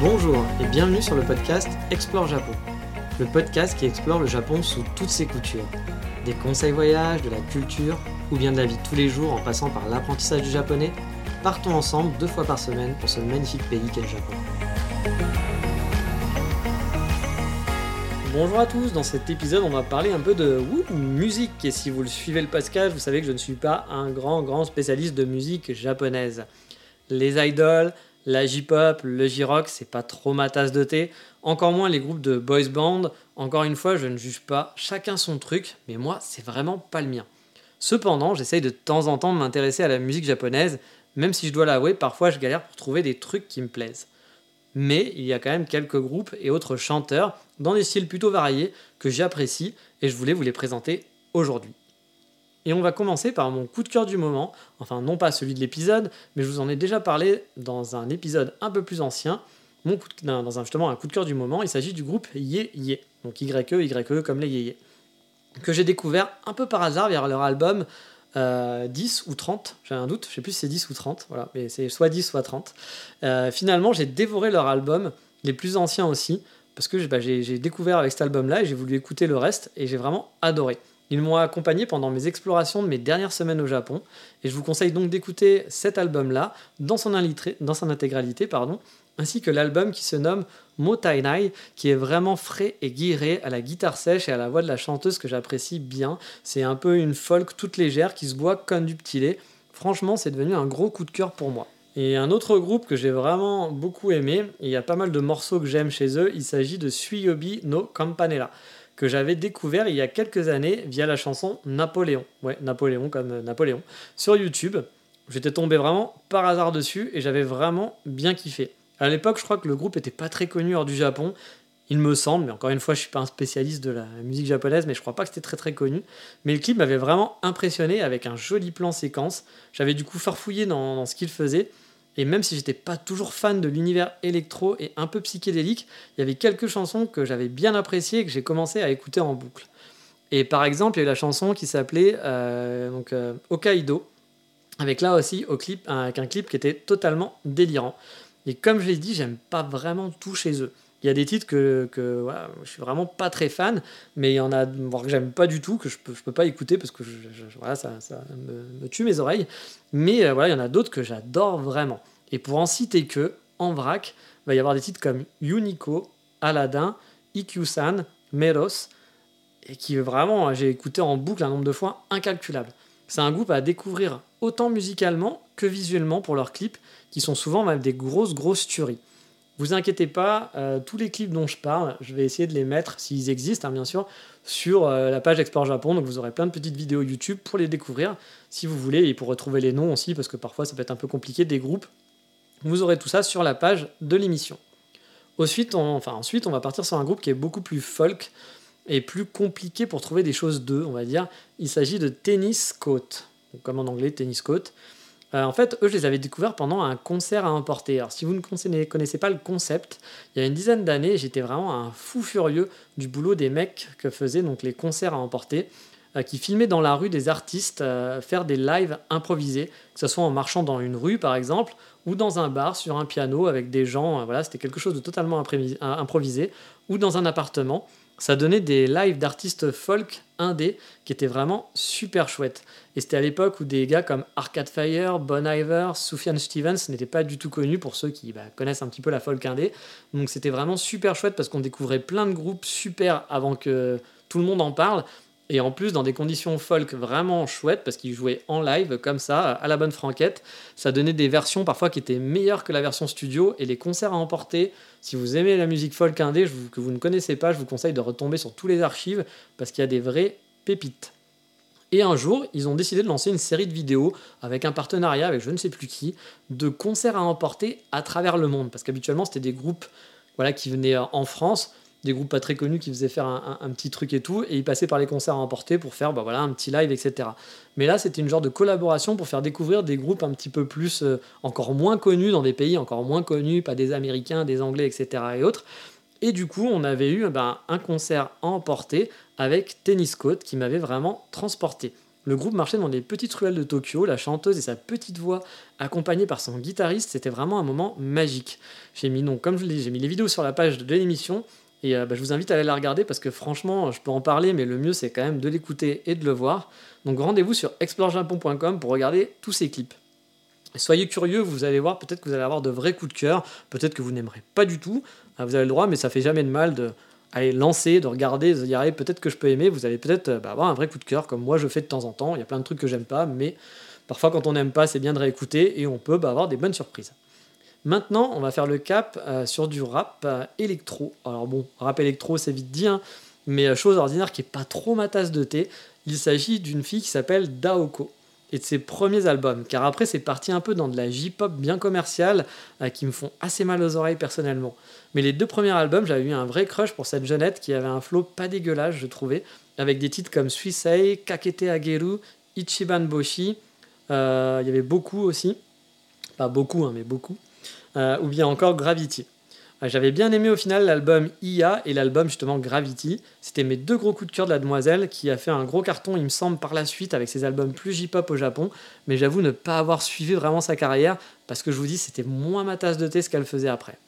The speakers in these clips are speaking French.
Bonjour et bienvenue sur le podcast Explore Japon. Le podcast qui explore le Japon sous toutes ses coutures. Des conseils voyages, de la culture ou bien de la vie tous les jours en passant par l'apprentissage du japonais, partons ensemble deux fois par semaine pour ce magnifique pays qu'est le Japon. Bonjour à tous, dans cet épisode on va parler un peu de musique et si vous le suivez le podcast vous savez que je ne suis pas un grand grand spécialiste de musique japonaise. Les idols, la J-pop, le J-rock c'est pas trop ma tasse de thé, encore moins les groupes de boys band, encore une fois je ne juge pas, chacun son truc, mais moi c'est vraiment pas le mien. Cependant j'essaye de temps en temps de m'intéresser à la musique japonaise, même si je dois l'avouer parfois je galère pour trouver des trucs qui me plaisent mais il y a quand même quelques groupes et autres chanteurs dans des styles plutôt variés que j'apprécie et je voulais vous les présenter aujourd'hui. Et on va commencer par mon coup de cœur du moment, enfin non pas celui de l'épisode, mais je vous en ai déjà parlé dans un épisode un peu plus ancien, mon coup dans un, justement un coup de cœur du moment, il s'agit du groupe Ye Ye, donc Y-E, Y-E comme les Ye que j'ai découvert un peu par hasard via leur album 10 euh, ou 30, j'ai un doute, je sais plus si c'est 10 ou 30, voilà, mais c'est soit 10 soit 30. Euh, finalement, j'ai dévoré leur album, les plus anciens aussi, parce que bah, j'ai découvert avec cet album-là et j'ai voulu écouter le reste et j'ai vraiment adoré. Ils m'ont accompagné pendant mes explorations de mes dernières semaines au Japon et je vous conseille donc d'écouter cet album-là dans son, intégralité pardon, ainsi que l'album qui se nomme Motainai, qui est vraiment frais et guiré à la guitare sèche et à la voix de la chanteuse que j'apprécie bien. C'est un peu une folk toute légère qui se boit comme du petit lait. Franchement, c'est devenu un gros coup de cœur pour moi. Et un autre groupe que j'ai vraiment beaucoup aimé, et il y a pas mal de morceaux que j'aime chez eux, il s'agit de Suyobi no Campanella, que j'avais découvert il y a quelques années via la chanson Napoléon. Ouais, Napoléon comme Napoléon, sur YouTube. J'étais tombé vraiment par hasard dessus et j'avais vraiment bien kiffé. À l'époque, je crois que le groupe était pas très connu hors du Japon. Il me semble, mais encore une fois, je suis pas un spécialiste de la musique japonaise, mais je crois pas que c'était très très connu. Mais le clip m'avait vraiment impressionné avec un joli plan séquence. J'avais du coup farfouillé dans, dans ce qu'il faisait. Et même si j'étais pas toujours fan de l'univers électro et un peu psychédélique, il y avait quelques chansons que j'avais bien appréciées et que j'ai commencé à écouter en boucle. Et par exemple, il y a eu la chanson qui s'appelait euh, euh, Hokkaido, avec là aussi un clip qui était totalement délirant. Et comme je l'ai dit, j'aime pas vraiment tout chez eux. Il y a des titres que, que voilà, je suis vraiment pas très fan, mais il y en a voire que j'aime pas du tout, que je peux, peux pas écouter parce que je, voilà, ça, ça me, tue mes oreilles. Mais euh, voilà, il y en a d'autres que j'adore vraiment. Et pour en citer que, en vrac, il va y avoir des titres comme Unico, Aladdin, Ikkyu-san, Meros, et qui vraiment, j'ai écouté en boucle un nombre de fois incalculable. C'est un groupe à découvrir autant musicalement que visuellement pour leurs clips, qui sont souvent même des grosses, grosses tueries. Vous inquiétez pas, euh, tous les clips dont je parle, je vais essayer de les mettre, s'ils existent hein, bien sûr, sur euh, la page Explore Japon. Donc vous aurez plein de petites vidéos YouTube pour les découvrir si vous voulez, et pour retrouver les noms aussi, parce que parfois ça peut être un peu compliqué des groupes. Vous aurez tout ça sur la page de l'émission. Ensuite on, enfin, ensuite, on va partir sur un groupe qui est beaucoup plus folk et plus compliqué pour trouver des choses d'eux, on va dire. Il s'agit de Tennis Coat, comme en anglais Tennis Coat. Euh, en fait, eux, je les avais découverts pendant un concert à emporter. Alors, si vous ne connaissez pas le concept, il y a une dizaine d'années, j'étais vraiment un fou furieux du boulot des mecs que faisaient donc les concerts à emporter, euh, qui filmaient dans la rue des artistes euh, faire des lives improvisés, que ce soit en marchant dans une rue par exemple, ou dans un bar sur un piano avec des gens. voilà, c'était quelque chose de totalement improvisé, ou dans un appartement ça donnait des lives d'artistes folk indé qui étaient vraiment super chouettes. Et c'était à l'époque où des gars comme Arcade Fire, Bon Iver, Sufjan Stevens n'étaient pas du tout connus pour ceux qui bah, connaissent un petit peu la folk indé. Donc c'était vraiment super chouette parce qu'on découvrait plein de groupes super avant que tout le monde en parle. Et en plus, dans des conditions folk vraiment chouettes, parce qu'ils jouaient en live comme ça, à la bonne franquette, ça donnait des versions parfois qui étaient meilleures que la version studio. Et les concerts à emporter, si vous aimez la musique folk indé que vous ne connaissez pas, je vous conseille de retomber sur tous les archives, parce qu'il y a des vraies pépites. Et un jour, ils ont décidé de lancer une série de vidéos avec un partenariat avec je ne sais plus qui, de concerts à emporter à travers le monde. Parce qu'habituellement, c'était des groupes voilà, qui venaient en France, des groupes pas très connus qui faisaient faire un, petit truc et tout, et ils passaient par les concerts à emporter pour faire bah, un petit live, etc. Mais là, c'était une genre de collaboration pour faire découvrir des groupes un petit peu plus, euh, encore moins connus dans des pays encore moins connus, pas des Américains, des Anglais, etc. et autres. Et du coup, on avait eu ben, un concert à emporter avec Tennis Coat qui m'avait vraiment transporté. Le groupe marchait dans des petites ruelles de Tokyo, la chanteuse et sa petite voix accompagnée par son guitariste, c'était vraiment un moment magique. J'ai mis, donc, comme je l'ai j'ai mis les vidéos sur la page de l'émission et euh, ben, je vous invite à aller la regarder parce que franchement, je peux en parler, mais le mieux c'est quand même de l'écouter et de le voir. Donc rendez-vous sur explorejapon.com pour regarder tous ces clips. Soyez curieux, vous allez voir, peut-être que vous allez avoir de vrais coups de cœur, peut-être que vous n'aimerez pas du tout, ah, vous avez le droit, mais ça fait jamais de mal de lancer, de regarder, de dire peut-être que je peux aimer, vous allez peut-être euh, bah, avoir un vrai coup de cœur, comme moi je fais de temps en temps. Il y a plein de trucs que j'aime pas, mais parfois quand on n'aime pas, c'est bien de réécouter et on peut bah, avoir des bonnes surprises. Maintenant, on va faire le cap euh, sur du rap euh, électro. Alors bon, rap électro, c'est vite dit, hein, mais chose ordinaire qui est pas trop ma tasse de thé. Il s'agit d'une fille qui s'appelle Daoko et de ses premiers albums, car après c'est parti un peu dans de la J-pop bien commerciale euh, qui me font assez mal aux oreilles personnellement. Mais les deux premiers albums, j'avais eu un vrai crush pour cette jeunette qui avait un flow pas dégueulasse, je trouvais, avec des titres comme Suisei, Kakete Ageru, Ichiban Boshi, euh, il y avait beaucoup aussi, pas beaucoup, hein, mais beaucoup, euh, ou bien encore Gravity. J'avais bien aimé au final l'album IA et l'album justement Gravity. C'était mes deux gros coups de cœur de la demoiselle qui a fait un gros carton, il me semble, par la suite avec ses albums plus J-pop au Japon. Mais j'avoue ne pas avoir suivi vraiment sa carrière parce que je vous dis, c'était moins ma tasse de thé ce qu'elle faisait après.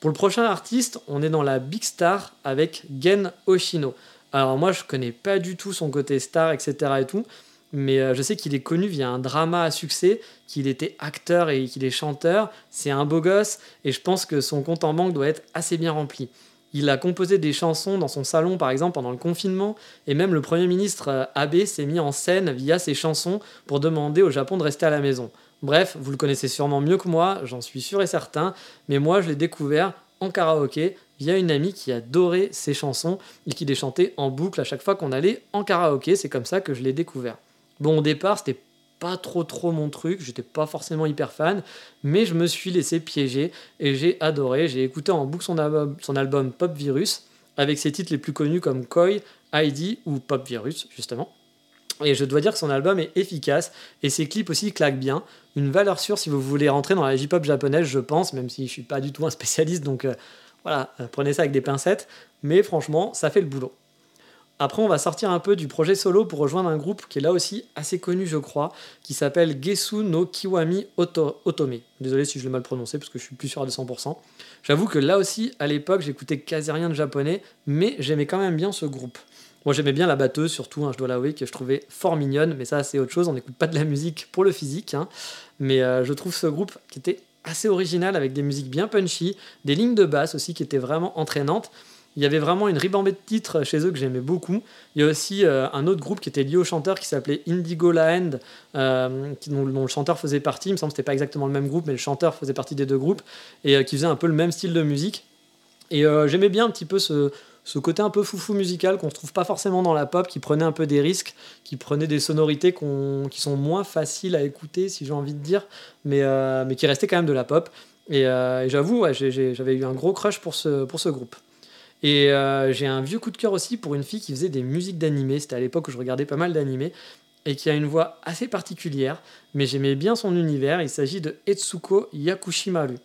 Pour le prochain artiste, on est dans la Big Star avec Gen Oshino. Alors moi, je connais pas du tout son côté star, etc. et tout mais euh, je sais qu'il est connu via un drama à succès, qu'il était acteur et qu'il est chanteur. C'est un beau gosse et je pense que son compte en banque doit être assez bien rempli. Il a composé des chansons dans son salon, par exemple, pendant le confinement, et même le Premier ministre euh, Abe s'est mis en scène via ses chansons pour demander au Japon de rester à la maison. Bref, vous le connaissez sûrement mieux que moi, j'en suis sûr et certain, mais moi je l'ai découvert en karaoké via une amie qui adorait ses chansons et qui les chantait en boucle à chaque fois qu'on allait en karaoké. C'est comme ça que je l'ai découvert. Bon, au départ, c'était pas trop trop mon truc, j'étais pas forcément hyper fan, mais je me suis laissé piéger et j'ai adoré. J'ai écouté en boucle son album, Pop Virus avec ses titres les plus connus comme Koi, ID ou Pop Virus justement. Et je dois dire que son album est efficace et ses clips aussi claquent bien. Une valeur sûre si vous voulez rentrer dans la J-pop japonaise, je pense, même si je suis pas du tout un spécialiste, donc euh, voilà, euh, prenez ça avec des pincettes. Mais franchement, ça fait le boulot. Après, on va sortir un peu du projet solo pour rejoindre un groupe qui est là aussi assez connu, je crois, qui s'appelle Gesu no Kiwami Otome. Désolé si je l'ai mal prononcé parce que je suis plus sûr à 200%. J'avoue que là aussi, à l'époque, j'écoutais quasi rien de japonais, mais j'aimais quand même bien ce groupe. Moi, j'aimais bien la batteuse, surtout, je dois l'avouer, que je trouvais fort mignonne, mais ça, c'est autre chose. On n'écoute pas de la musique pour le physique, hein. mais euh, je trouve ce groupe qui était assez original avec des musiques bien punchy, des lignes de basse aussi qui étaient vraiment entraînantes. Il y avait vraiment une ribambée de titres chez eux que j'aimais beaucoup. Il y a aussi euh, un autre groupe qui était lié au chanteur qui s'appelait Indigo Land, euh, dont, le chanteur faisait partie. Il me semble que c'était pas exactement le même groupe, mais le chanteur faisait partie des deux groupes et euh, qui faisait un peu le même style de musique. Et j'aimais bien un petit peu ce, côté un peu foufou musical qu'on ne trouve pas forcément dans la pop, qui prenait un peu des risques, qui prenait des sonorités qui sont moins faciles à écouter, si j'ai envie de dire, mais, mais qui restaient quand même de la pop. Et, j'avoue, j'avais eu un gros crush pour ce, pour ce groupe. Et euh, j'ai un vieux coup de cœur aussi pour une fille qui faisait des musiques d'animé. C'était à l'époque où je regardais pas mal d'animé. Et qui a une voix assez particulière, mais j'aimais bien son univers. Il s'agit de Etsuko Yakushimaru.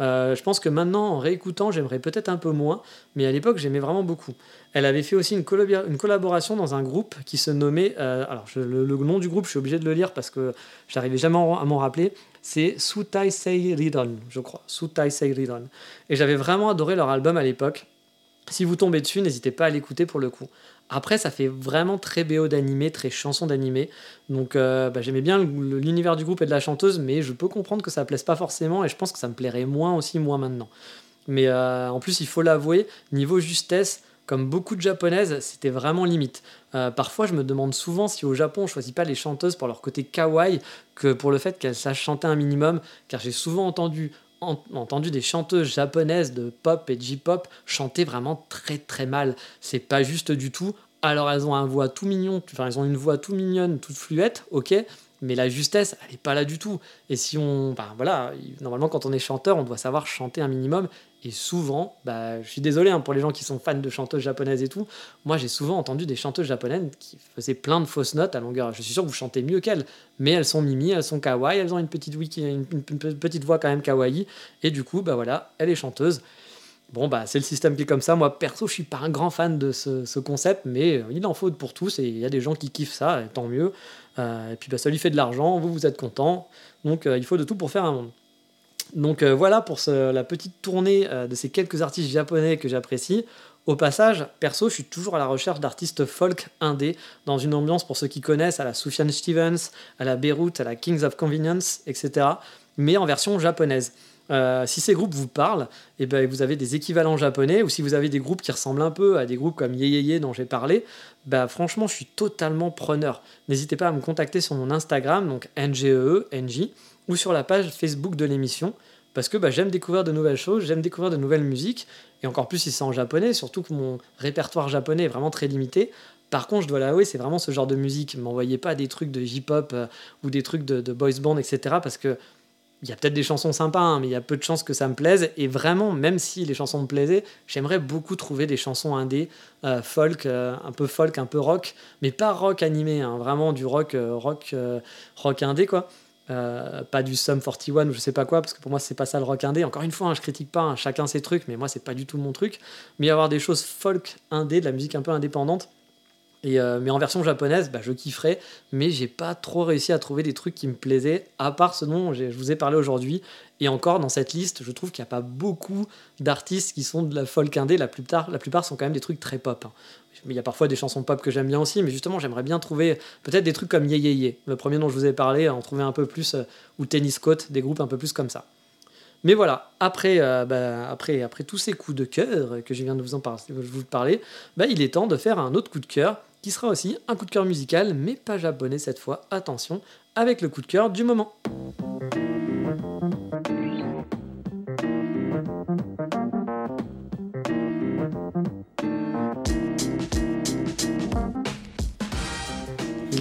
Euh, je pense que maintenant, en réécoutant, j'aimerais peut-être un peu moins, mais à l'époque, j'aimais vraiment beaucoup. Elle avait fait aussi une, collaboration dans un groupe qui se nommait. Euh, alors, le, nom du groupe, je suis obligé de le lire parce que j'arrivais jamais à m'en rappeler. C'est Sutai Seiridon, je crois. Sutai Seiridon. Et j'avais vraiment adoré leur album à l'époque. Si vous tombez dessus, n'hésitez pas à l'écouter pour le coup. Après, ça fait vraiment très BO d'animé, très chanson d'animé. Donc euh, bah, j'aimais bien l'univers du groupe et de la chanteuse, mais je peux comprendre que ça ne plaise pas forcément et je pense que ça me plairait moins aussi, moins maintenant. Mais euh, en plus, il faut l'avouer, niveau justesse, comme beaucoup de japonaises, c'était vraiment limite. Euh, parfois, je me demande souvent si au Japon, on choisit pas les chanteuses pour leur côté kawaii que pour le fait qu'elles sachent chanter un minimum, car j'ai souvent entendu entendu des chanteuses japonaises de pop et J-pop chanter vraiment très très mal. C'est pas juste du tout. Alors elles ont un voix tout mignon, enfin elles ont une voix tout mignonne, toute fluette, ok, mais la justesse, elle n'est pas là du tout. Et si on, bah, voilà, normalement quand on est chanteur, on doit savoir chanter un minimum. Et souvent, bah, je suis désolé hein, pour les gens qui sont fans de chanteuses japonaises et tout. Moi, j'ai souvent entendu des chanteuses japonaises qui faisaient plein de fausses notes à longueur. Je suis sûr que vous chantez mieux qu'elles, mais elles sont mimi, elles sont kawaii, elles ont une petite, une, petite voix quand même kawaii. Et du coup, bah voilà, elle est chanteuse. Bon, bah, c'est le système qui est comme ça. Moi, perso, je suis pas un grand fan de ce, concept, mais il en faut pour tous et il y a des gens qui kiffent ça, tant mieux. Euh, et puis, bah, ça lui fait de l'argent, vous, vous êtes content. Donc, euh, il faut de tout pour faire un monde. Donc euh, voilà pour la petite tournée euh, de ces quelques artistes japonais que j'apprécie. Au passage, perso, je suis toujours à la recherche d'artistes folk indé, dans une ambiance pour ceux qui connaissent, à la Sufjan Stevens, à la Beirut, à la Kings of Convenience, etc. Mais en version japonaise. Euh, si ces groupes vous parlent, et eh ben, vous avez des équivalents japonais, ou si vous avez des groupes qui ressemblent un peu à des groupes comme Yeyeye dont j'ai parlé, bah, franchement, je suis totalement preneur. N'hésitez pas à me contacter sur mon Instagram, donc NGEE, NJ, ou sur la page Facebook de l'émission parce que bah, j'aime découvrir de nouvelles choses, j'aime découvrir de nouvelles musiques, et encore plus si c'est en japonais, surtout que mon répertoire japonais est vraiment très limité. Par contre, je dois l'avouer, c'est vraiment ce genre de musique. M'envoyez pas des trucs de hip-hop euh, ou des trucs de, boys band, etc. Parce que il y a peut-être des chansons sympas, hein, mais il y a peu de chances que ça me plaise. Et vraiment, même si les chansons me plaisaient, j'aimerais beaucoup trouver des chansons indé, euh, folk, euh, un peu folk, un peu rock, mais pas rock animé, hein, vraiment du rock, rock, rock indé, quoi. Euh, pas du Sum 41 ou je sais pas quoi, parce que pour moi c'est pas ça le rock indé. Encore une fois, hein, je critique pas, chacun ses trucs, mais moi c'est pas du tout mon truc. Mais avoir des choses folk indé, de la musique un peu indépendante, euh, mais en version japonaise, bah, je kifferais, mais j'ai pas trop réussi à trouver des trucs qui me plaisaient, à part ce dont je vous ai parlé aujourd'hui. Et encore, dans cette liste, je trouve qu'il n'y a pas beaucoup d'artistes qui sont de la folk indé, la plupart, la plupart sont quand même des trucs très pop. Hein il y a parfois des chansons pop que j'aime bien aussi, mais justement, j'aimerais bien trouver peut-être des trucs comme Ye Ye le premier dont je vous ai parlé, en trouver un peu plus, euh, ou Tennis Coat, des groupes un peu plus comme ça. Mais voilà, après, euh, bah, après, après tous ces coups de cœur que je viens de vous en parler, bah, il est temps de faire un autre coup de cœur, qui sera aussi un coup de cœur musical, mais pas japonais cette fois, attention, avec le coup de cœur du moment.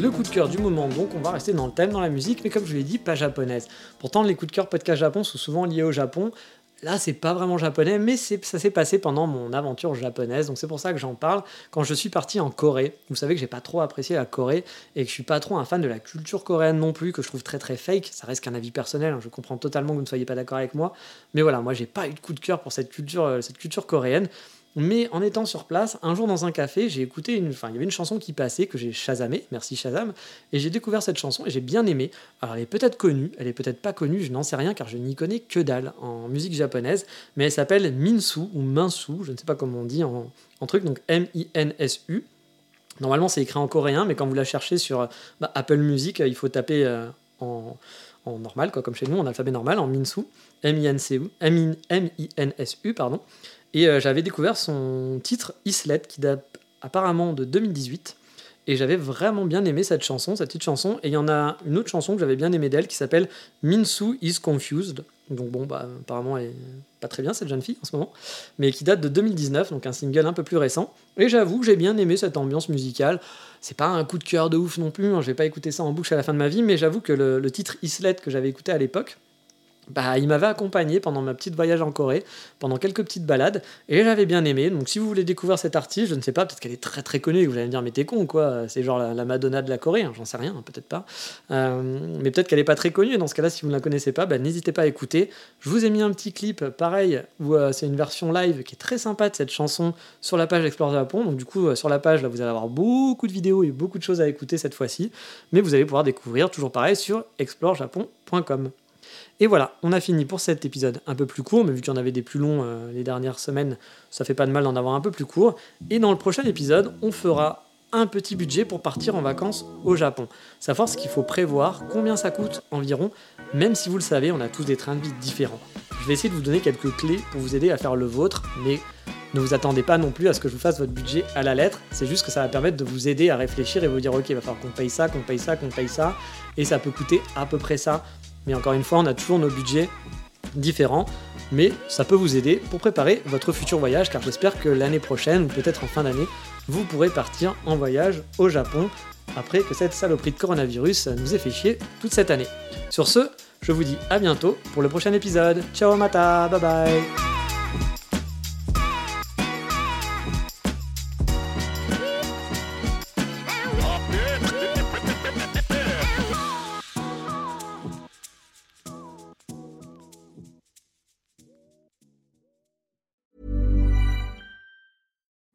le coup de cœur du moment, donc on va rester dans le thème, dans la musique, mais comme je vous l'ai dit, pas japonaise. Pourtant, les coups de cœur podcast Japon sont souvent liés au Japon. Là, c'est pas vraiment japonais, mais ça s'est passé pendant mon aventure japonaise, donc c'est pour ça que j'en parle. Quand je suis parti en Corée, vous savez que j'ai pas trop apprécié la Corée et que je suis pas trop un fan de la culture coréenne non plus, que je trouve très très fake. Ça reste qu'un avis personnel, hein. je comprends totalement que vous ne soyez pas d'accord avec moi, mais voilà, moi j'ai pas eu de coup de cœur pour cette culture, euh, cette culture coréenne. Mais en étant sur place, un jour dans un café, j'ai écouté une. Enfin, il y avait une chanson qui passait que j'ai chasamé, merci Shazam, et j'ai découvert cette chanson et j'ai bien aimé. Alors, elle est peut-être connue, elle est peut-être pas connue, je n'en sais rien car je n'y connais que dalle en musique japonaise, mais elle s'appelle Minsu ou Minsu, je ne sais pas comment on dit en, truc, donc M-I-N-S-U. Normalement, c'est écrit en coréen, mais quand vous la cherchez sur bah, Apple Music, il faut taper euh, en, normal, quoi, comme chez nous, en alphabet normal, en Minsu, M-I-N-S-U, M-I-N-S-U, pardon. Et euh, j'avais découvert son titre Islet, qui date apparemment de 2018. Et j'avais vraiment bien aimé cette chanson, cette petite chanson. Et il y en a une autre chanson que j'avais bien aimé d'elle qui s'appelle Minsu is Confused. Donc bon, bah, apparemment elle est pas très bien cette jeune fille en ce moment. Mais qui date de 2019, donc un single un peu plus récent. Et j'avoue que j'ai bien aimé cette ambiance musicale. C'est pas un coup de cœur de ouf non plus, hein, je vais pas écouter ça en bouche à la fin de ma vie, mais j'avoue que le titre Islet que j'avais écouté à l'époque, bah, il m'avait accompagné pendant ma petite voyage en Corée, pendant quelques petites balades, et j'avais bien aimé. Donc si vous voulez découvrir cette artiste, je ne sais pas, peut-être qu'elle est très très connue, vous allez me dire mais t'es con quoi, c'est genre la, Madonna de la Corée, hein, j'en sais rien, peut-être pas. Euh, mais peut-être qu'elle n'est pas très connue, dans ce cas-là, si vous ne la connaissez pas, bah, n'hésitez pas à écouter. Je vous ai mis un petit clip, pareil, où euh, c'est une version live qui est très sympa de cette chanson sur la page Explore Japon. Donc du coup, euh, sur la page, là, vous allez avoir beaucoup de vidéos et beaucoup de choses à écouter cette fois-ci, mais vous allez pouvoir découvrir toujours pareil sur explorejapon.com. Et voilà, on a fini pour cet épisode un peu plus court, mais vu qu'il y en avait des plus longs euh, les dernières semaines, ça fait pas de mal d'en avoir un peu plus court. Et dans le prochain épisode, on fera un petit budget pour partir en vacances au Japon. Ça force qu'il faut prévoir combien ça coûte environ, même si vous le savez, on a tous des trains de vie différents. Je vais essayer de vous donner quelques clés pour vous aider à faire le vôtre, mais ne vous attendez pas non plus à ce que je vous fasse votre budget à la lettre, c'est juste que ça va permettre de vous aider à réfléchir et vous dire ok, il va falloir qu'on paye ça, qu'on paye ça, qu'on paye ça, et ça peut coûter à peu près ça mais encore une fois, on a toujours nos budgets différents, mais ça peut vous aider pour préparer votre futur voyage, car j'espère que l'année prochaine, ou peut-être en fin d'année, vous pourrez partir en voyage au Japon après que cette saloperie de coronavirus nous ait fait chier toute cette année. Sur ce, je vous dis à bientôt pour le prochain épisode. Ciao mata, bye bye